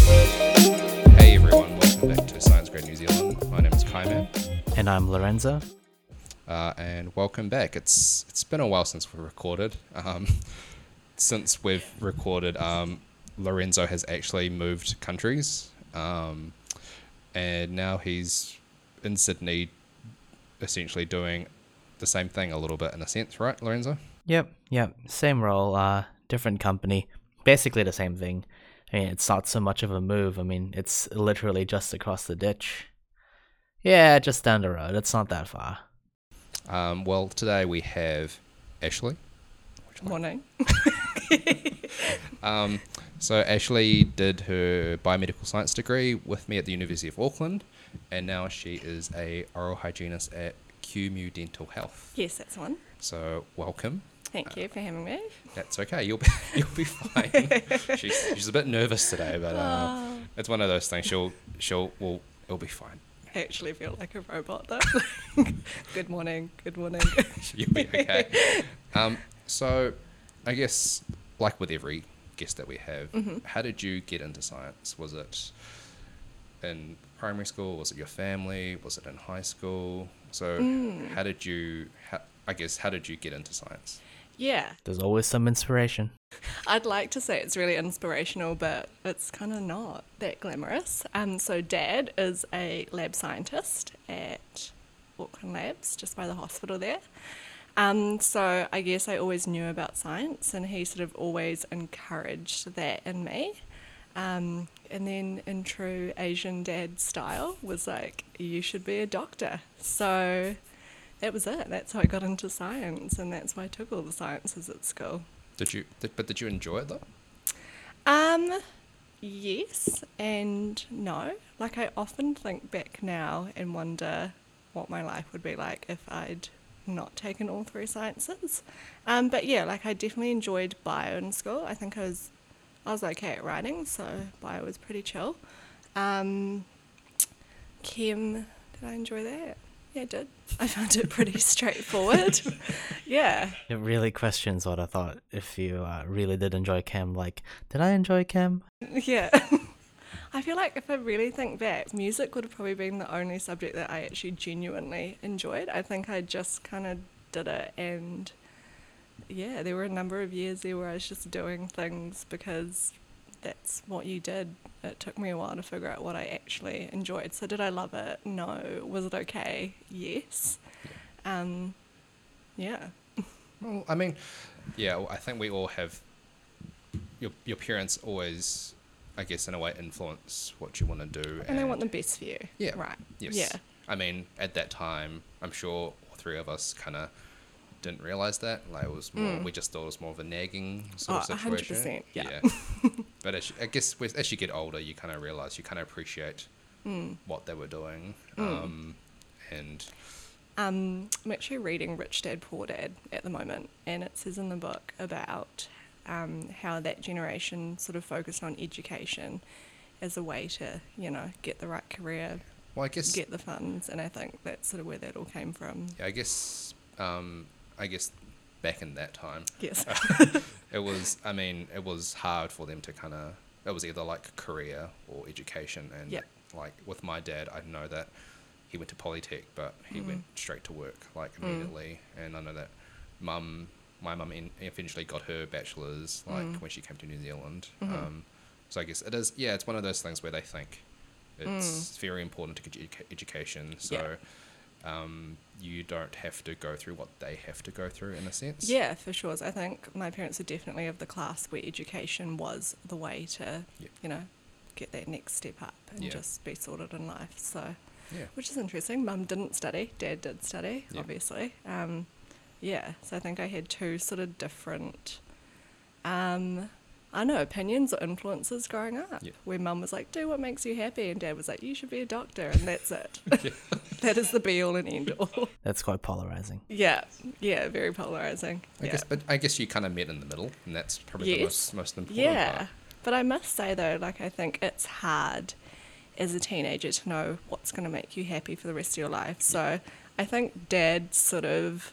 Hey everyone, welcome back to Science Grade New Zealand. My name is Kaiman, And I'm Lorenzo. uh, and welcome back. It's it's been a while since we recorded. Um, since we've recorded, um, Lorenzo has actually moved countries, um, and now he's in Sydney, essentially doing the same thing a little bit in a sense, right, Lorenzo? Yep, yep. Same role, uh, different company. Basically the same thing. I mean, it's not so much of a move. I mean, it's literally just across the ditch. Yeah, just down the road. It's not that far. Um, well, today we have Ashley. Morning. Um, so Ashley did her biomedical science degree with me at the University of Auckland, and now she is a oral hygienist at Kumeu Dental Health. Yes, that's one. So welcome. Thank you for having me. That's okay. You'll be you'll be fine. she's she's a bit nervous today, but uh, it's one of those things. She'll she'll will it'll be fine. I actually feel like a robot though. good morning. Good morning. You'll be okay. Um, so I guess like with every guest that we have, how did you get into science? Was it in primary school? Was it your family? Was it in high school? So how did you? How, I guess how did you get into science? yeah, There's always some inspiration. I'd like to say it's really inspirational, but it's kind of not that glamorous. Um, so Dad is a lab scientist at Auckland Labs, just by the hospital there. Um, so I guess I always knew about science, and he sort of always encouraged that in me. Um, and then, in true Asian dad style, was like, "You should be a doctor." So that was it. That's how I got into science, and that's why I took all the sciences at school. Did you? Did, but did you enjoy it though? Um, yes and no. Like I often think back now and wonder what my life would be like if I'd not taken all three sciences. Um, but yeah, like I definitely enjoyed bio in school. I think I was I was okay at writing, so bio was pretty chill. Um, chem, did I enjoy that? Yeah, I did. I found it pretty straightforward. yeah. It really questions what I thought if you uh, really did enjoy chem. Like, did I enjoy chem? Yeah. I feel like if I really think back, music would have probably been the only subject that I actually genuinely enjoyed. I think I just kind of did it, and yeah, there were a number of years there where I was just doing things because that's what you did. It took me a while to figure out what I actually enjoyed. So, did I love it? No. Was it okay? Yes. Um, yeah. Well, I mean, yeah, I think we all have. Your your parents always, I guess, in a way, influence what you want to do, And they want the best for you. Yeah. Right. Yes. Yeah. I mean, at that time, I'm sure all three of us kind of didn't realize that. Like, it was more. We just thought it was more of a nagging sort Oh, of 100%, situation. yeah. but as, you- I guess with, as you get older, you kind of realize you kind of appreciate Mm. what they were doing. Um, and Um, I'm actually reading Rich Dad Poor Dad at the moment, and it says in the book about um, how that generation sort of focused on education as a way to, you know, get the right career, well, I guess get the funds, and I think that's sort of where that all came from. yeah, I guess um, I guess back in that time, Yes. it was i mean it was hard for them to kind of it was either like career or education and Yep. like with my dad i know that he went to polytech but he mm-hmm. went straight to work like mm. immediately. And i know that mum my mum in, eventually got her bachelor's like mm-hmm. when she came to new zealand. Mm-hmm. Um, so i guess it is yeah it's one of those things where they think it's mm. very important to get edu- education. So um, you don't have to go through what they have to go through in a sense Yeah, for sure. I think my parents are definitely of the class where education was the way to, Yep. you know, get that next step up and Yeah. just be sorted in life. So, yeah which is interesting. Mum didn't study, Dad did study, Yeah. obviously. Um, yeah, so I think I had two sort of different, um, I know, opinions or influences growing up. Yeah. Where Mum was like, "Do what makes you happy," and Dad was like, "You should be a doctor," and that's it. that is the be all and end all. That's quite polarizing. yeah, yeah, very polarizing. I yeah. guess, but I guess you kind of met in the middle, and that's probably the most most important Yeah, part. but I must say though, like I think it's hard as a teenager to know what's going to make you happy for the rest of your life. So I think dad sort of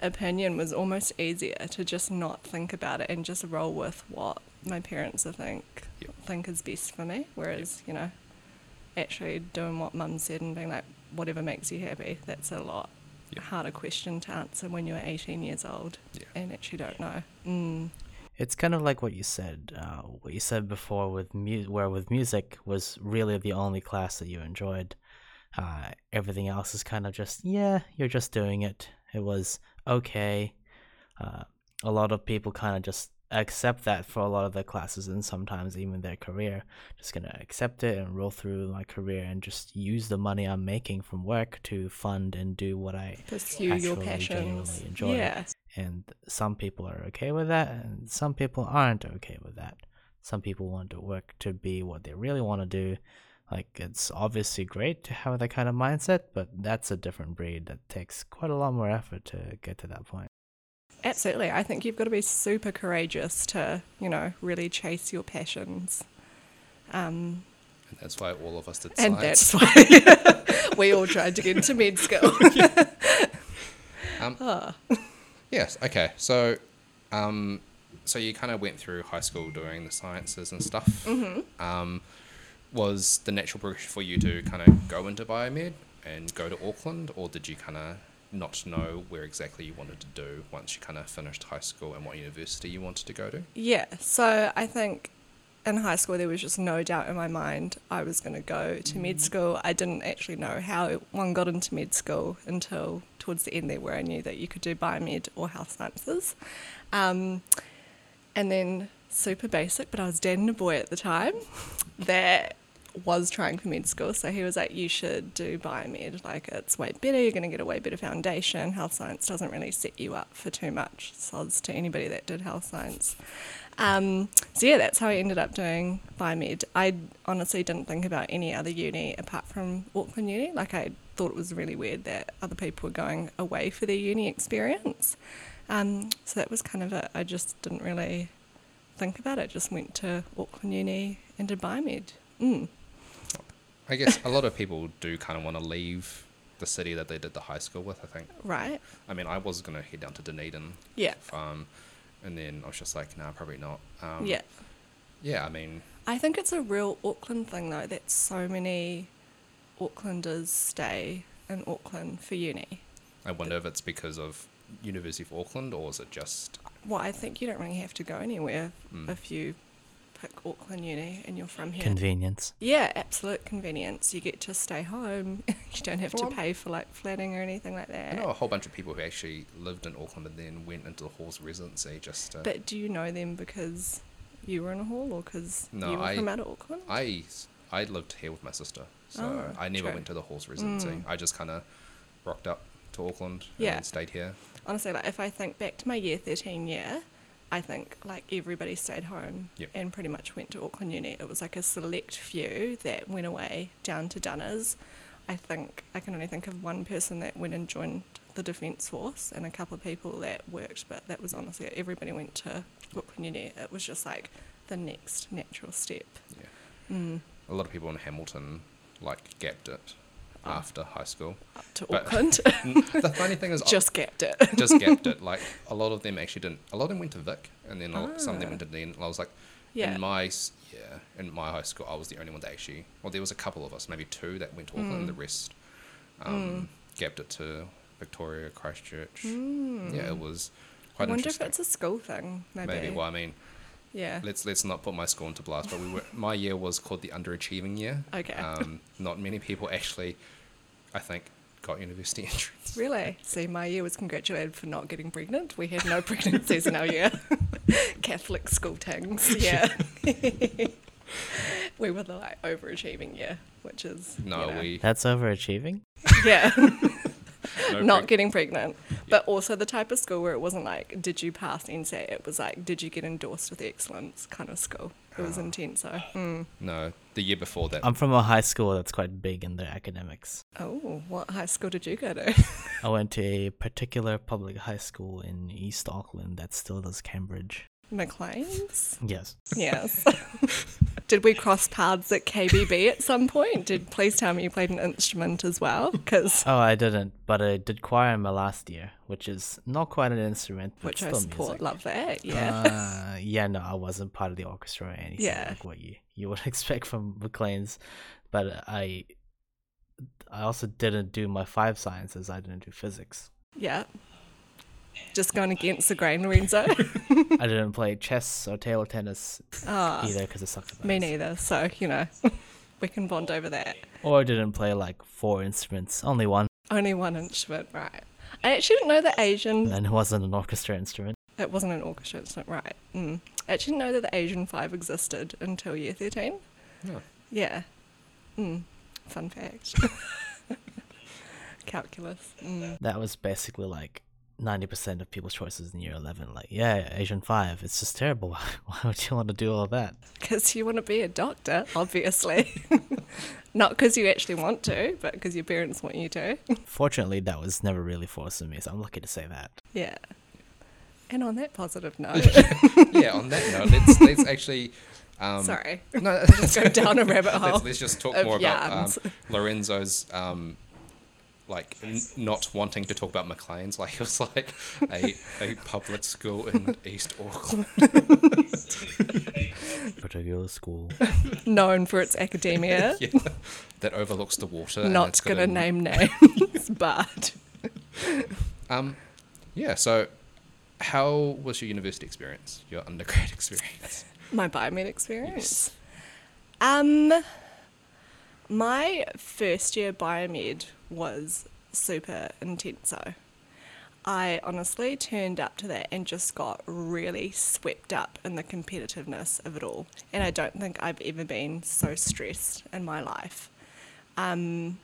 opinion was almost easier to just not think about it and just roll with what my parents I think Yep. think is best for me. Whereas, you know, actually doing what mum said and being like, whatever makes you happy, that's a lot Yep. harder question to answer when you're 18 years old Yeah. and actually don't know. Mm. It's kind of like what you said. Uh, what you said before with mu- where with music was really the only class that you enjoyed. Uh, everything else is kind of just yeah, you're just doing it. It was okay. Uh, a lot of people kind of just accept that for a lot of their classes and sometimes even their career. Just gonna accept it and roll through my career and just use the money I'm making from work to fund and do what I Pursue your passions. enjoy yeah. and some people are okay with that and some people aren't okay with that some people want to work to be what they really want to do like it's obviously great to have that kind of mindset but that's a different breed that takes quite a lot more effort to get to that point Absolutely. I think you've got to be super courageous to, you know, really chase your passions. Um, And that's why all of us did and science. that's why we all tried to get into med school. Um, Ah. Yes. Okay. So, um, so you kind of went through high school doing the sciences and stuff. Mm-hmm. Um, was the natural progression for you to kind of go into biomed and go to Auckland, or did you kind of not know where exactly you wanted to do once you kind of finished high school and what university you wanted to go to? Yeah, so I think in high school there was just no doubt in my mind I was going to go to med school. I didn't actually know how one got into med school until towards the end there, where I knew that you could do biomed or health sciences. Um, and then super basic, but I was dating a boy at the time that was trying for med school. So he was like, You should do biomed. Like, it's way better. You're going to get a way better foundation. Health science doesn't really set you up for too much. Sods to anybody that did health science. Um, so, yeah, that's how I ended up doing biomed. I honestly didn't think about any other uni apart from Auckland Uni. Like, I thought it was really weird that other people were going away for their uni experience. Um, so that was kind of it. I just didn't really think about it. Just went to Auckland Uni and did biomed. Mm. I guess a lot of people do kind of want to leave the city that they did the high school with. I think. Right. I mean, I was gonna head down to Dunedin, Yeah. um, and then I was just like, nah, probably not. Um, yeah. Yeah. I mean, I think it's a real Auckland thing though that so many Aucklanders stay in Auckland for uni. I wonder if it's because of University of Auckland or is it just Well, I think you don't really have to go anywhere Mm. if you pick Auckland Uni and you're from here. convenience yeah, absolute convenience. You get to stay home. you don't have to pay for like flatting or anything like that. I that. know a whole bunch of people who actually lived in Auckland and then went into the Hall's residency just to, But do you know them because you were in a hall or because No, you were I- from out of Auckland? I I lived here with my sister, so Oh, I never true. went to the Hall's residency. Mm. I just kind of rocked up to Auckland Yeah. and stayed here. Honestly, like if I think back to my year 13 year, I think like everybody stayed home Yep. and pretty much went to Auckland Uni. It was like a select few that went away down to Dunners. I think I can only think of one person that went and joined the Defence Force and a couple of people that worked, but that was honestly everybody went to Auckland Uni. It was just like the next natural step. Yeah. Mm, A lot of people in Hamilton like gapped it. After high school. up to But- Auckland, the funny thing is, just gapped it. just gapped it. Like a lot of them actually didn't. A lot of them went to Vic, and then a- some of them Ah. went to Dunedin. And I was like, Yeah. in my yeah, in my high school, I was the only one that actually. Well, there was a couple of us, maybe two, that went to Auckland. and The Mm. rest um, gapped it to Victoria, Christchurch. Mm. Yeah, it was I quite wonder if it's a school thing. Maybe. Maybe. Well, I mean, yeah. let's let's not put my school into blast, but we were my year was called the underachieving year. Okay. Um, not many people actually, I think, got university entrance. Really? See, my year was congratulated for not getting pregnant. We had no pregnancies in our year. Catholic school tangs, yeah. we were the like overachieving year, which is you No, know, we that's overachieving yeah, no not preg- getting pregnant. But also the type of school where it wasn't like, did you pass NCEA? It was like, did you get endorsed with excellence kind of school. It was Ah. intense. So, mm. no. The year before that, i'm from a high school that's quite big in their academics oh, what high school did you go to? i went to a particular public high school in east auckland that still does cambridge McLean's. yes Yes. Did we cross paths at KBB at some point? Did please tell me you played an instrument as well? Because Oh, I didn't, but I did choir in my last year, which is not quite an instrument, but which I still support. music. Love that. Yeah. Uh, yeah, no, I wasn't part of the orchestra or anything Yeah. like what you you would expect from McLean's, but I I also didn't do my five sciences. I didn't do physics. yeah. Just going against the grain, Lorenzo. I didn't play chess or table tennis Ah, either because I sucked at me neither. So you know, we can bond over that. Or I didn't play like four instruments, only one, Only one instrument, right? I actually didn't know that Asian. and it wasn't an orchestra instrument. It wasn't an orchestra instrument, right? Mm. I actually didn't know that the Asian Five existed until year thirteen. Yeah. Yeah. Mm. Fun fact. Calculus. Mm. That was basically like. 90% of people's choices in year 11 like yeah asian 5 it's just terrible why, why would you want to do all that Because you want to be a doctor, obviously. Not because you actually want to, but because your parents want you to. fortunately that was never really forced on me so i'm lucky to say that Yeah. And on that positive note, yeah. On that note, let's let's actually. Um, sorry, No, let's go down a rabbit hole. let's, let's just talk of more about um. Lorenzo's um, like n- not wanting to talk about McLean's. Like it was like a, a public school in East Auckland. particular school known for its academia. yeah, that overlooks the water. Not gonna name names, but Um, yeah. So, how was your university experience? Your undergrad experience? my biomed experience. Um, my first year biomed was super intenso. I honestly turned up to that and just got really swept up in the competitiveness of it all. And I don't think I've ever been so stressed in my life. Um,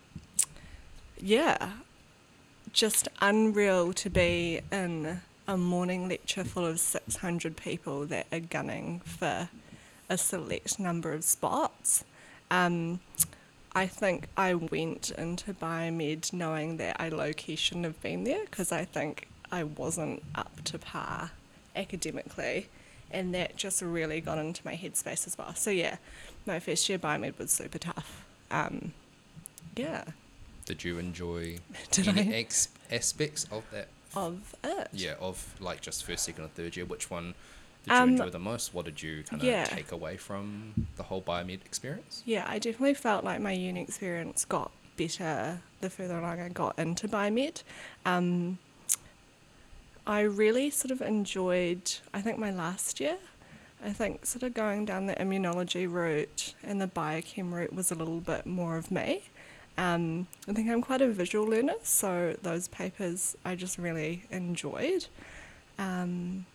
yeah, just unreal to be in a morning lecture full of 600 people that are gunning for a select number of spots. Um, I think I went into biomed knowing that I low key shouldn't have been there because I think I wasn't up to par academically, and that just really got into my headspace as well. So, yeah, my first year biomed was super tough. Um, yeah, Did you enjoy Did any ex- aspects of that? of it. Yeah, of like just first, second, or third year. Which one did you Um, enjoy the most? What did you kind of yeah. take away from the whole biomed experience? Yeah, I definitely felt like my uni experience got better the further along I got into biomed. Um, I really sort of enjoyed, I think, my last year. I think sort of going down the immunology route and the biochem route was a little bit more of me. Um, I think I'm quite a visual learner, so those papers I just really enjoyed. Um,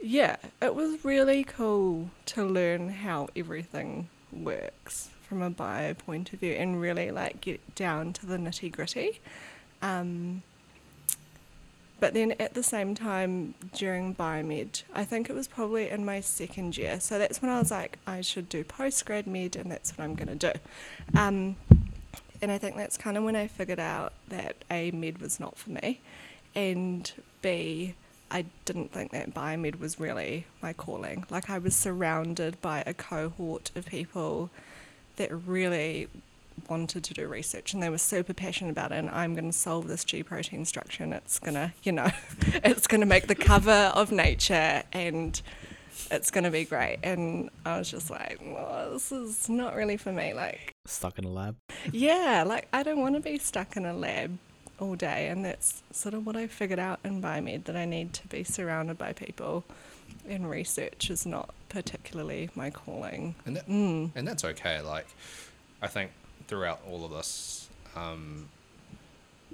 yeah, it was really cool to learn how everything works from a bio point of view and really like get down to the nitty gritty. Um, but then at the same time during biomed, I think it was probably in my second year. So that's when I was like, I should do postgrad med, and that's what I'm going to do. Um, and I think that's kind of when I figured out that A, med was not for me, and B, I didn't think that biomed was really my calling. Like I was surrounded by a cohort of people that really wanted to do research and they were super passionate about it and I'm going to solve this G protein structure and it's going to, you know, it's going to make the cover of Nature and it's going to be great. And I was just like, well, this is not really for me. Like, stuck in a lab yeah, like I don't want to be stuck in a lab all day, and that's sort of what I figured out in biomed that I need to be surrounded by people, and research is not particularly my calling. And that, Mm. and that's okay. Like, I think throughout all of this, um,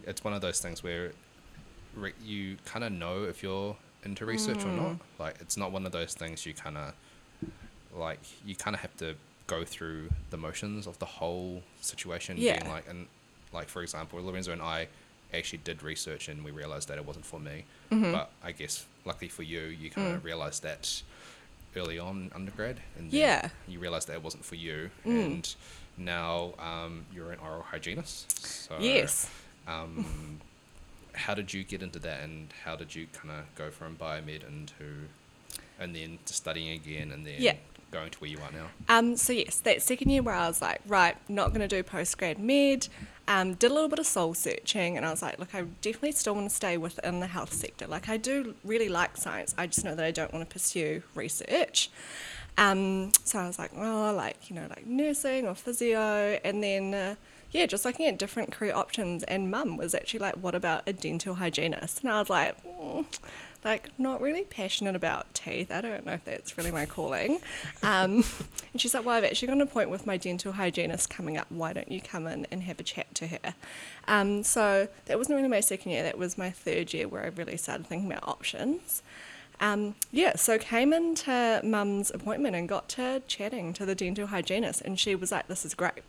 it's one of those things where re- you kind of know if you're into research or not. Like, it's not one of those things you kind of like. You kind of have to go through the motions of the whole situation. Yeah. Being like, and like for example, Lorenzo and I actually did research, and we realized that it wasn't for me. Mm-hmm. But I guess luckily for you, you kind of Mm. realized that early on undergrad, and Yeah. you realized that it wasn't for you, Mm. and now um, you're an oral hygienist. So, Yes. Um, how did you get into that, and how did you kind of go from biomed into, and then to studying again, and then Yeah. Going to where you are now? Um, so yes, that second year where I was like, right, not going to do post grad med. Um, did a little bit of soul searching, and I was like, look, I definitely still want to stay within the health sector. Like, I do really like science. I just know that I don't want to pursue research. Um, so I was like, oh, like you know, like nursing or physio, and then uh, yeah, just looking at different career options. And Mum was actually like, what about a dental hygienist? And I was like. Mm, like not really passionate about teeth. I don't know if that's really my calling. Um, and she's like, well, I've actually got an appointment with my dental hygienist coming up. Why don't you come in and have a chat to her? Um, so that wasn't really my second year. That was my third year where I really started thinking about options. Um, yeah, so came into mum's appointment and got to chatting to the dental hygienist, and she was like, "This is great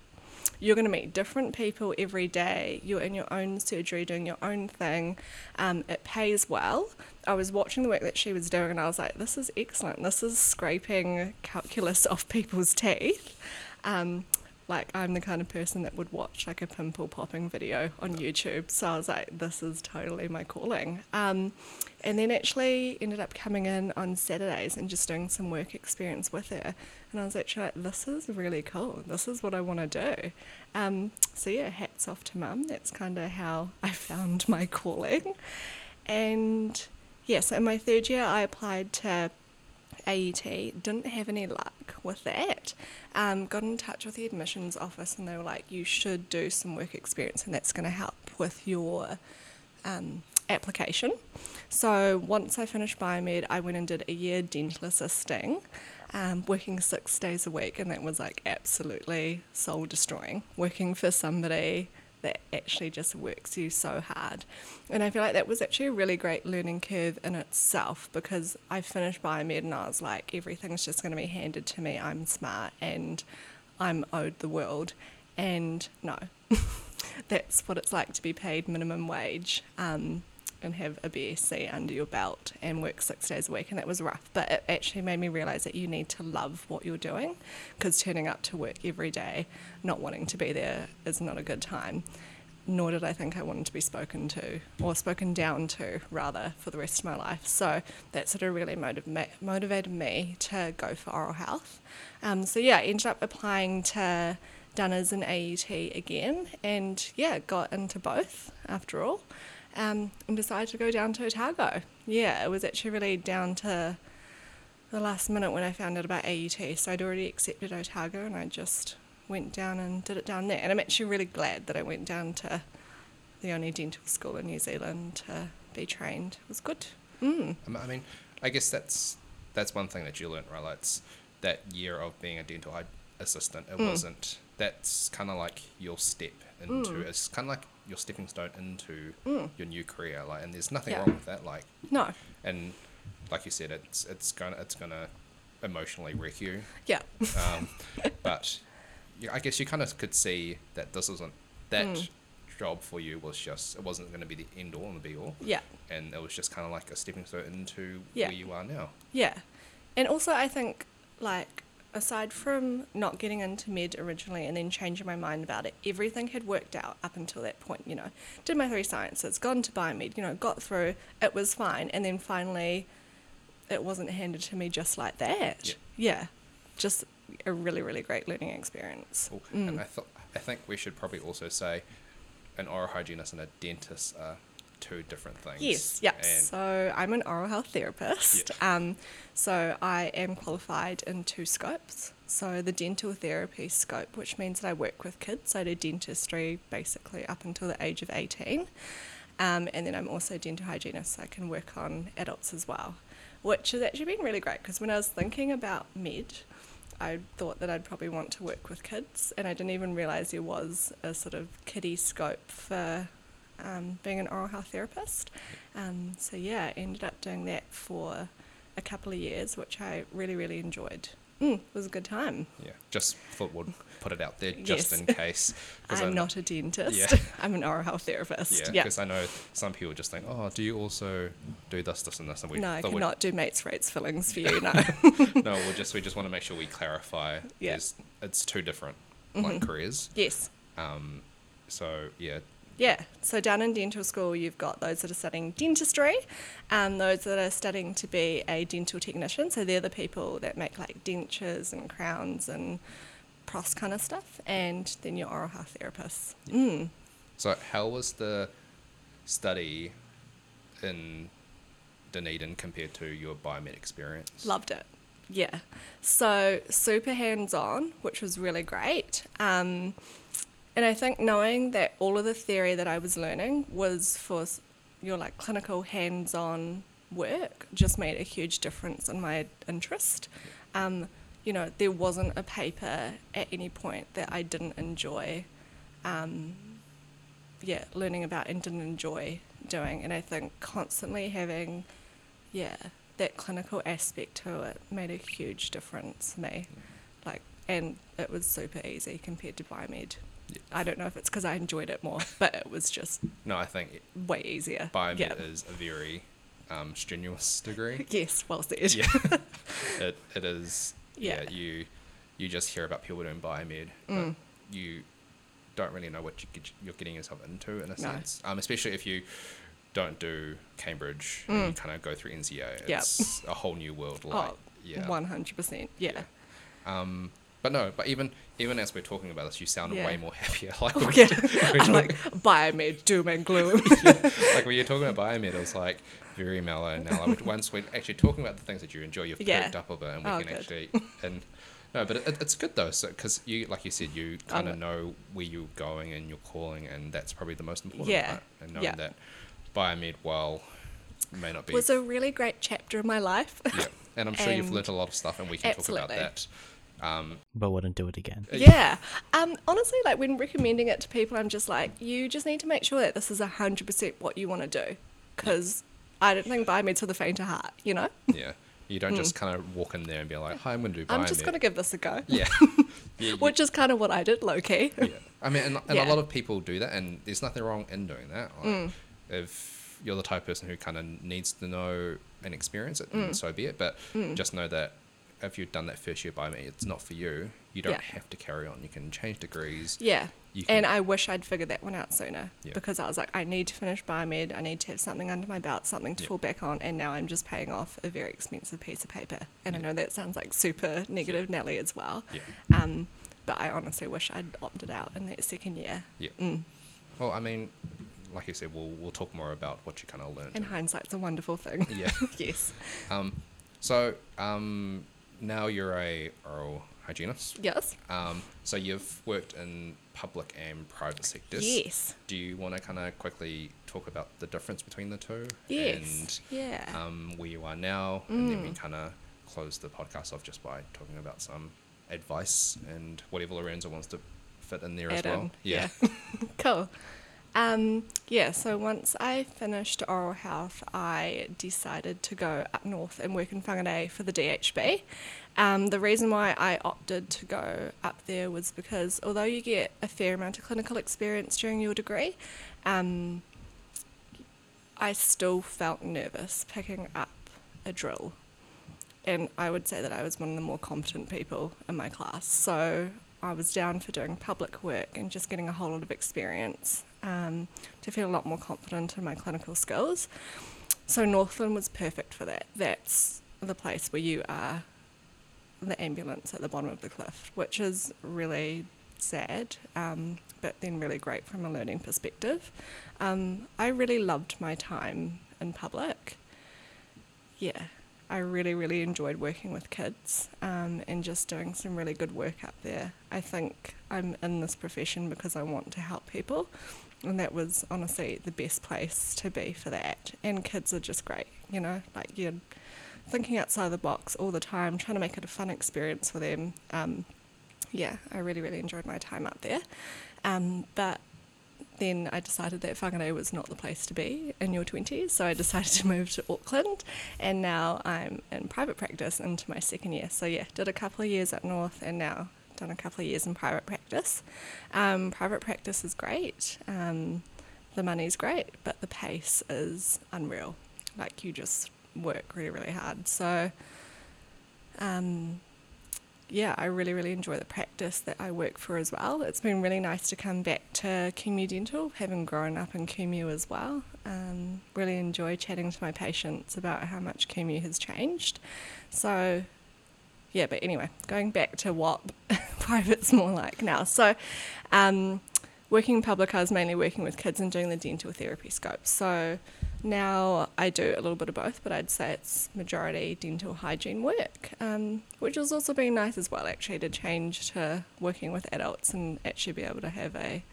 you're going to meet different people every day. You're in your own surgery doing your own thing. Um, it pays well. I was watching the work that she was doing and I was like, this is excellent. This is scraping calculus off people's teeth. Um, like I'm the kind of person that would watch like a pimple popping video on YouTube. So I was like, this is totally my calling. Um, and then actually ended up coming in on Saturdays and just doing some work experience with her. And I was actually like, this is really cool. This is what I want to do. Um, so yeah, hats off to mum. That's kind of how I found my calling. And yeah, so in my third year, I applied to AUT, didn't have any luck with that. Um, got in touch with the admissions office and they were like, you should do some work experience and that's going to help with your um, application. So once I finished biomed, I went and did a year dental assisting. Um, working six days a week, and that was like absolutely soul destroying. Working for somebody that actually just works you so hard. And I feel like that was actually a really great learning curve in itself because I finished biomed and I was like, everything's just going to be handed to me. I'm smart and I'm owed the world. And no, that's what it's like to be paid minimum wage. Um, and have a BSc under your belt and work six days a week, and that was rough. But it actually made me realize that you need to love what you're doing because turning up to work every day, not wanting to be there, is not a good time. Nor did I think I wanted to be spoken to or spoken down to, rather, for the rest of my life. So that sort of really motiv- motivated me to go for oral health. Um, so yeah, I ended up applying to Dunners and AUT again, and yeah, got into both after all um, and decided to go down to Otago. Yeah, it was actually really down to the last minute when I found out about AUT. So I'd already accepted Otago and I just went down and did it down there. And I'm actually really glad that I went down to the only dental school in New Zealand to be trained. It was good. Mm. I mean, I guess that's that's one thing that you learned, right? Like, it's that year of being a dental assistant. It mm. wasn't. That's kind of like your step into. Mm. It's kind of like your stepping stone into mm. your new career. Like, and there's nothing yeah. wrong with that. Like, no. And like you said, it's it's gonna it's gonna emotionally wreck you. Yeah. Um, but I guess you kind of could see that this wasn't that mm. job for you was just it wasn't going to be the end all and the be all. Yeah. And it was just kind of like a stepping stone into yeah. where you are now. Yeah. And also, I think like aside from not getting into med originally and then changing my mind about it, everything had worked out up until that point. You know, did my three sciences, got into biomed, you know, got through, it was fine, and then finally, it wasn't handed to me just like that. Yeah, yeah. just a really really great learning experience. Cool. Mm. And I thought I think we should probably also say, an oral hygienist and a dentist are two different things. Yes, yep. And so I'm an oral health therapist. Um, so I am qualified in two scopes. So the dental therapy scope, which means that I work with kids. I do dentistry basically up until the age of 18. Um, and then I'm also a dental hygienist, so I can work on adults as well, which has actually been really great because when I was thinking about med, I thought that I'd probably want to work with kids, and I didn't even realise there was a sort of kiddie scope for um, being an oral health therapist. Um, so yeah, I ended up doing that for a couple of years, which I really, really enjoyed. Mm, it was a good time. Yeah, just thought we'd put it out there just yes. in case. I'm not a dentist. Yeah. I'm an oral health therapist. Yeah, because I know some people just think, oh, do you also do this, this, and this? And we no, I cannot do mates rates fillings for you. No. no, we just we just want to make sure we clarify. Yeah. it's two different mm-hmm. like careers. Yes. Um, so yeah, yeah, so down in dental school, you've got those that are studying dentistry and those that are studying to be a dental technician. So they're the people that make like dentures and crowns and pros kind of stuff. And then your oral health therapists. Mm. So, how was the study in Dunedin compared to your biomed experience? Loved it. Yeah. So super hands on, which was really great. Um, and I think knowing that all of the theory that I was learning was for your like clinical hands on work just made a huge difference in my interest. Um, you know, there wasn't a paper at any point that I didn't enjoy. Um, yeah, learning about and didn't enjoy doing. And I think constantly having, yeah, that clinical aspect to it made a huge difference for me. Like, and it was super easy compared to biomed. Yeah. I don't know if it's because I enjoyed it more, but it was just No, I think way easier. biomed yeah. is a very um, strenuous degree. Yes, well said. yeah, it, it is. Yeah. Yeah. you you just hear about people doing biomed, Mm. but you don't really know what you get, you're getting yourself into in a No. sense. Um, especially if you don't do Cambridge and you kind of go through NCEA. Mm. Yep. It's a whole new world. Like, Oh, yeah. One hundred percent. Yeah. Um, but no, but even even as we're talking about this, you sound Yeah. way more happier. Like, Oh, yeah. I'm like biomed, doom and gloom. like when you're talking about biomed, it was like very mellow. And now, like, once we're actually talking about the things that you enjoy, you've Yeah. perked up a bit, and we Oh, can good. actually and no, but it, it's good though, because you, like you said, you kind of Um, know where you're going and you're calling, and that's probably the most important Yeah. part. And knowing Yeah. that biomed, while may not be, was a really great chapter in my life. yeah, and I'm sure you've and- learnt a lot of stuff, and we can talk about that. Um, But wouldn't do it again. Yeah. Um, honestly, like when recommending it to people, I'm just like, you just need to make sure that this is 100% what you want to do. Because I don't think biomed's for the faint of heart, you know? yeah, you don't just kind of walk in there and be like, "Hi, I'm going to do biomed." Hmm. I'm just going to give this a go. yeah, yeah, Which is kind of what I did, low key. yeah. I mean, and, and Yeah. a lot of people do that, and there's nothing wrong in doing that. Like, Mm. If you're the type of person who kind of needs to know and experience it, Mm. so be it. But just know that if you've done that first year by me, it's not for you. You don't Yeah. have to carry on. You can change degrees. Yeah. And I wish I'd figured that one out sooner Yeah. because I was like, I need to finish biomed. I need to have something under my belt, something to Yeah. fall back on. And now I'm just paying off a very expensive piece of paper. And I know that sounds like super negative Nelly as well. Yeah. Um, but I honestly wish I'd opted out in that second year. Yeah. Mm. Well, I mean, like you said, we'll we'll talk more about what you kind of learned. And hindsight's a wonderful thing. yeah. yes. Um, so um, now you're a oral hygienist. Yes. Um, so you've worked in public and private sectors. Yes. Do you want to kind of quickly talk about the difference between the two? Yes. yeah. And um, where you are now, and then we Mm. kind of close the podcast off just by talking about some advice and whatever Lorenzo wants to fit in there Add as well. in, Yeah. cool. Um, yeah, so once I finished oral health, I decided to go up north and work in Whangarei for the DHB. Um, the reason why I opted to go up there was because although you get a fair amount of clinical experience during your degree, um, I still felt nervous picking up a drill. And I would say that I was one of the more competent people in my class. So I was down for doing public work and just getting a whole lot of experience um, to feel a lot more confident in my clinical skills. So Northland was perfect for that. That's the place where you are the ambulance at the bottom of the cliff, which is really sad, um, but then really great from a learning perspective. Um, I really loved my time in public. Yeah, I really, really enjoyed working with kids um, and just doing some really good work up there. I think I'm in this profession because I want to help people, and that was honestly the best place to be for that. And kids are just great, you know, like you're thinking outside the box all the time, trying to make it a fun experience for them. Um, yeah, I really, really enjoyed my time up there. Um, but then I decided that Whangarei was not the place to be in your 20s, so I decided to move to Auckland, and now I'm in private practice into my second year. So, yeah, did a couple of years up north, and now done a couple of years in private practice. Um, private practice is great, um, the money's great, but the pace is unreal. Like, you just work really, really hard. So, um, yeah, I really, really enjoy the practice that I work for as well. It's been really nice to come back to Kumeu Dental, having grown up in Kumeu as well. Um, really enjoy chatting to my patients about how much Kumeu has changed. So, yeah, but anyway, going back to what private's more like now. So, um, working in public, I was mainly working with kids and doing the dental therapy scope. So now I do a little bit of both, but I'd say it's majority dental hygiene work, um, which has also been nice as well, actually, to change to working with adults and actually be able to have a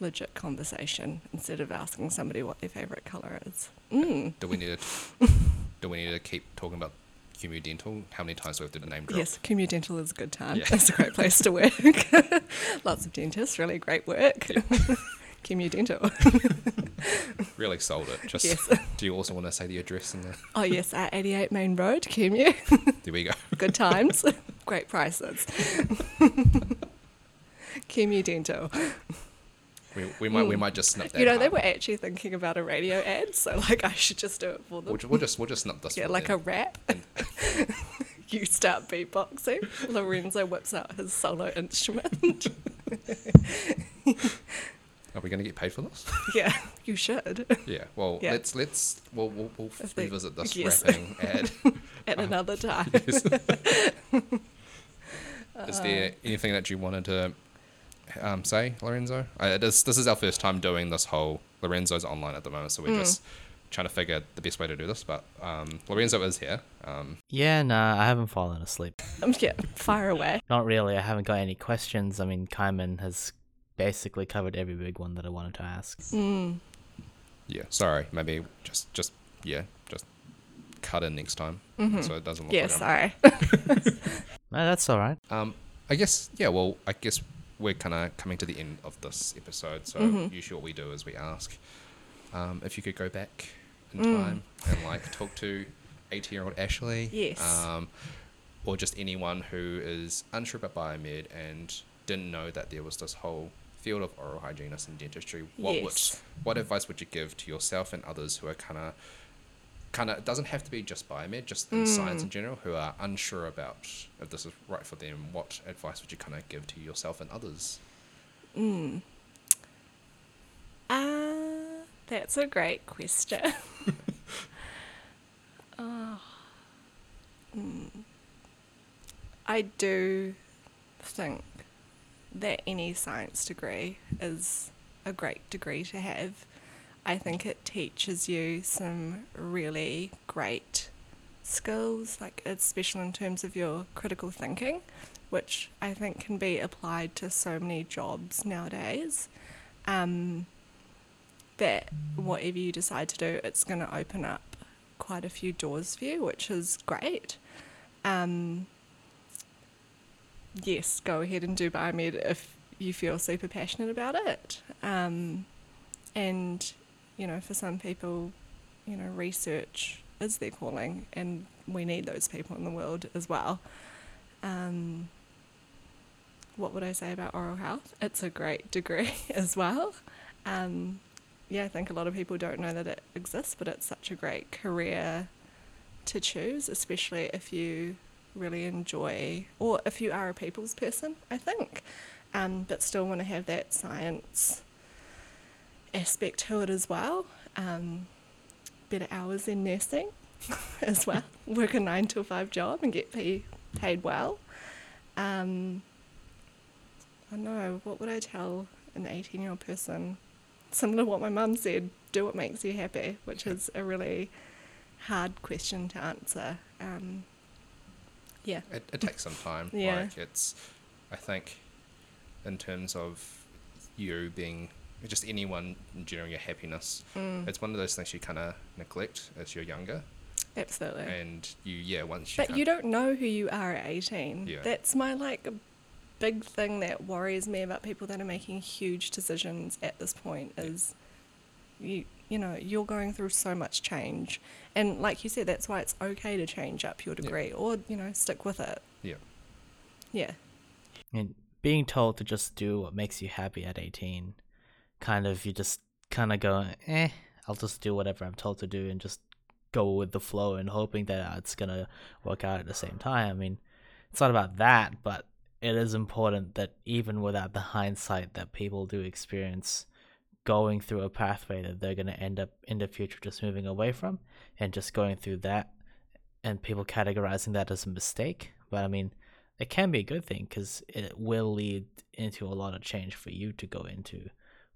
legit conversation instead of asking somebody what their favourite colour is. Mm. Do we need to? do we need to keep talking about Kumeu Dental? How many times do we have to name drop? Yes, Kumeu Dental is a good time. Yeah. It's a great place to work. Lots of dentists, really great work. Kumeu Dental. Really sold it. Just. Yes. Do you also want to say the address and the? Oh yes, uh, 88 Main Road, Kumeu. There we go. Good times, great prices. Kumeu Dental. We, we might we hmm. might just snip that. You know, they were actually thinking about a radio ad, so like I should just do it for them. We'll, we'll just we'll just snip this. yeah, like a rap. you start beatboxing. Lorenzo whips out his solo instrument. Are we going to get paid for this? yeah, you should. yeah. Well, Yeah. let's let's we'll we'll, we'll they- revisit this yes. rapping ad. At another time. Is there uh, anything that you wanted to um, say, Lorenzo? Uh, this this is our first time doing this whole. Lorenzo's online at the moment, so we're Mm. just trying to figure the best way to do this. But um, Lorenzo is here. Um, Yeah, nah, I haven't fallen asleep. Um, yeah, fire away. Not really. I haven't got any questions. I mean, Kaiman has basically covered every big one that I wanted to ask. Mm. yeah. Sorry. Maybe just just yeah. Just cut in next time so it doesn't look Yeah, like I'm sorry. No, that's all right. Um, I guess yeah. Well, I guess we're kind of coming to the end of this episode. So Mm-hmm. usually what we do is we ask um, if you could go back in Mm. time and like talk to eighteen-year-old Ashley. Yes. Um, or just anyone who is unsure about biomed and didn't know that there was this whole field of oral hygienists and dentistry. What would what advice would you give to yourself and others who are kind of kind of it doesn't have to be just biomed, just in science in general, who are unsure about if this is right for them. What advice would you kind of give to yourself and others? Uh, that's a great question. oh. Mm. I do think that any science degree is a great degree to have. I think it teaches you some really great skills, like especially in terms of your critical thinking, which I think can be applied to so many jobs nowadays. Um, that whatever you decide to do, it's going to open up quite a few doors for you, which is great. Um, yes, go ahead and do biomed if you feel super passionate about it. Um, and, you know, for some people, you know, research is their calling, and we need those people in the world as well. Um, what would I say about oral health? It's a great degree as well. Um, yeah, I think a lot of people don't know that it exists, but it's such a great career to choose, especially if you really enjoy, or if you are a people's person, I think, um, but still want to have that science aspect to it as well. Um, better hours in nursing as well. Work a nine to five job and get pay, paid well. Um, I don't know, what would I tell an 18 year old person? Similar to what my mum said do what makes you happy, which is a really hard question to answer. Um, yeah. It, it takes some time. Yeah. Like it's, I think, in terms of you being just anyone in general, your happiness, Mm. it's one of those things you kind of neglect as you're younger, Absolutely. and you yeah once you But you don't know who you are at 18. Yeah. That's my like big thing that worries me about people that are making huge decisions at this point Yeah. is you you know, you're going through so much change. And like you said, that's why it's okay to change up your Yeah. degree or, you know, stick with it. yeah Yeah. And being told to just do what makes you happy at 18, kind of, you just kind of go, eh, I'll just do whatever I'm told to do and just go with the flow and hoping that it's going to work out at the same time. I mean, it's not about that, but it is important that even without the hindsight that people do experience going through a pathway that they're going to end up in the future just moving away from and just going through that and people categorizing that as a mistake but i mean it can be a good thing because it will lead into a lot of change for you to go into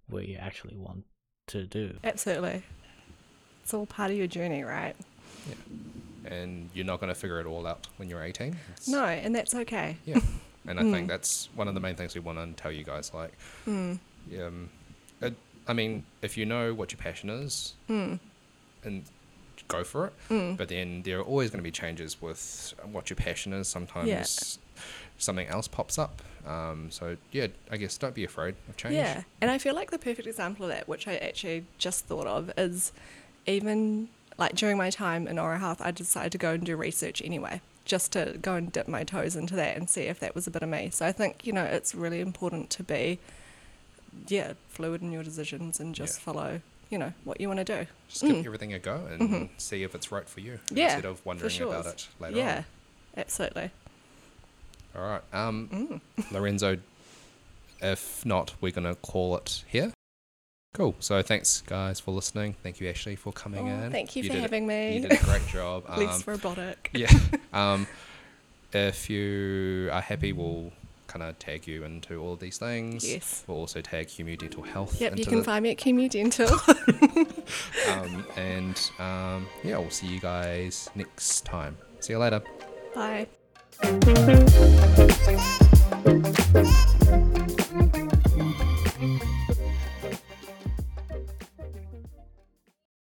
where you actually want to do Absolutely. It's all part of your journey, right? Yeah. And you're not going to figure it all out when you're 18. It's- No, and that's okay. Yeah. And I mm. think that's one of the main things we want to tell you guys. Like, mm. um, it, I mean, if you know what your passion is, mm. and go for it. But then there are always going to be changes with what your passion is. Sometimes something else pops up. Um, so yeah, I guess don't be afraid of change. Yeah, and I feel like the perfect example of that, which I actually just thought of, is even like during my time in Oral Health, I decided to go and do research anyway, just to go and dip my toes into that and see if that was a bit of me. So I think you know it's really important to be, yeah, fluid in your decisions and just Yeah. follow, you know, what you want to do. Just give everything a go and see if it's right for you Mm-hmm. Yeah, instead of wondering sure. about it later yeah, on. absolutely. All right. Um, Mm. Lorenzo, if not, we're going to call it here. Cool. So thanks, guys, for listening. Thank you, Ashley, for coming Oh, in. thank you, for did a- having me. You did a great job. Least Um, robotic. yeah. Um, if you are happy, we'll kind of tag you into all of these things. Yes. We'll also tag Kumeu Dental Health. Yep, you can the- find me at Kumeu Dental. um, and um, yeah, we'll see you guys next time. See you later. Bye. Thank you.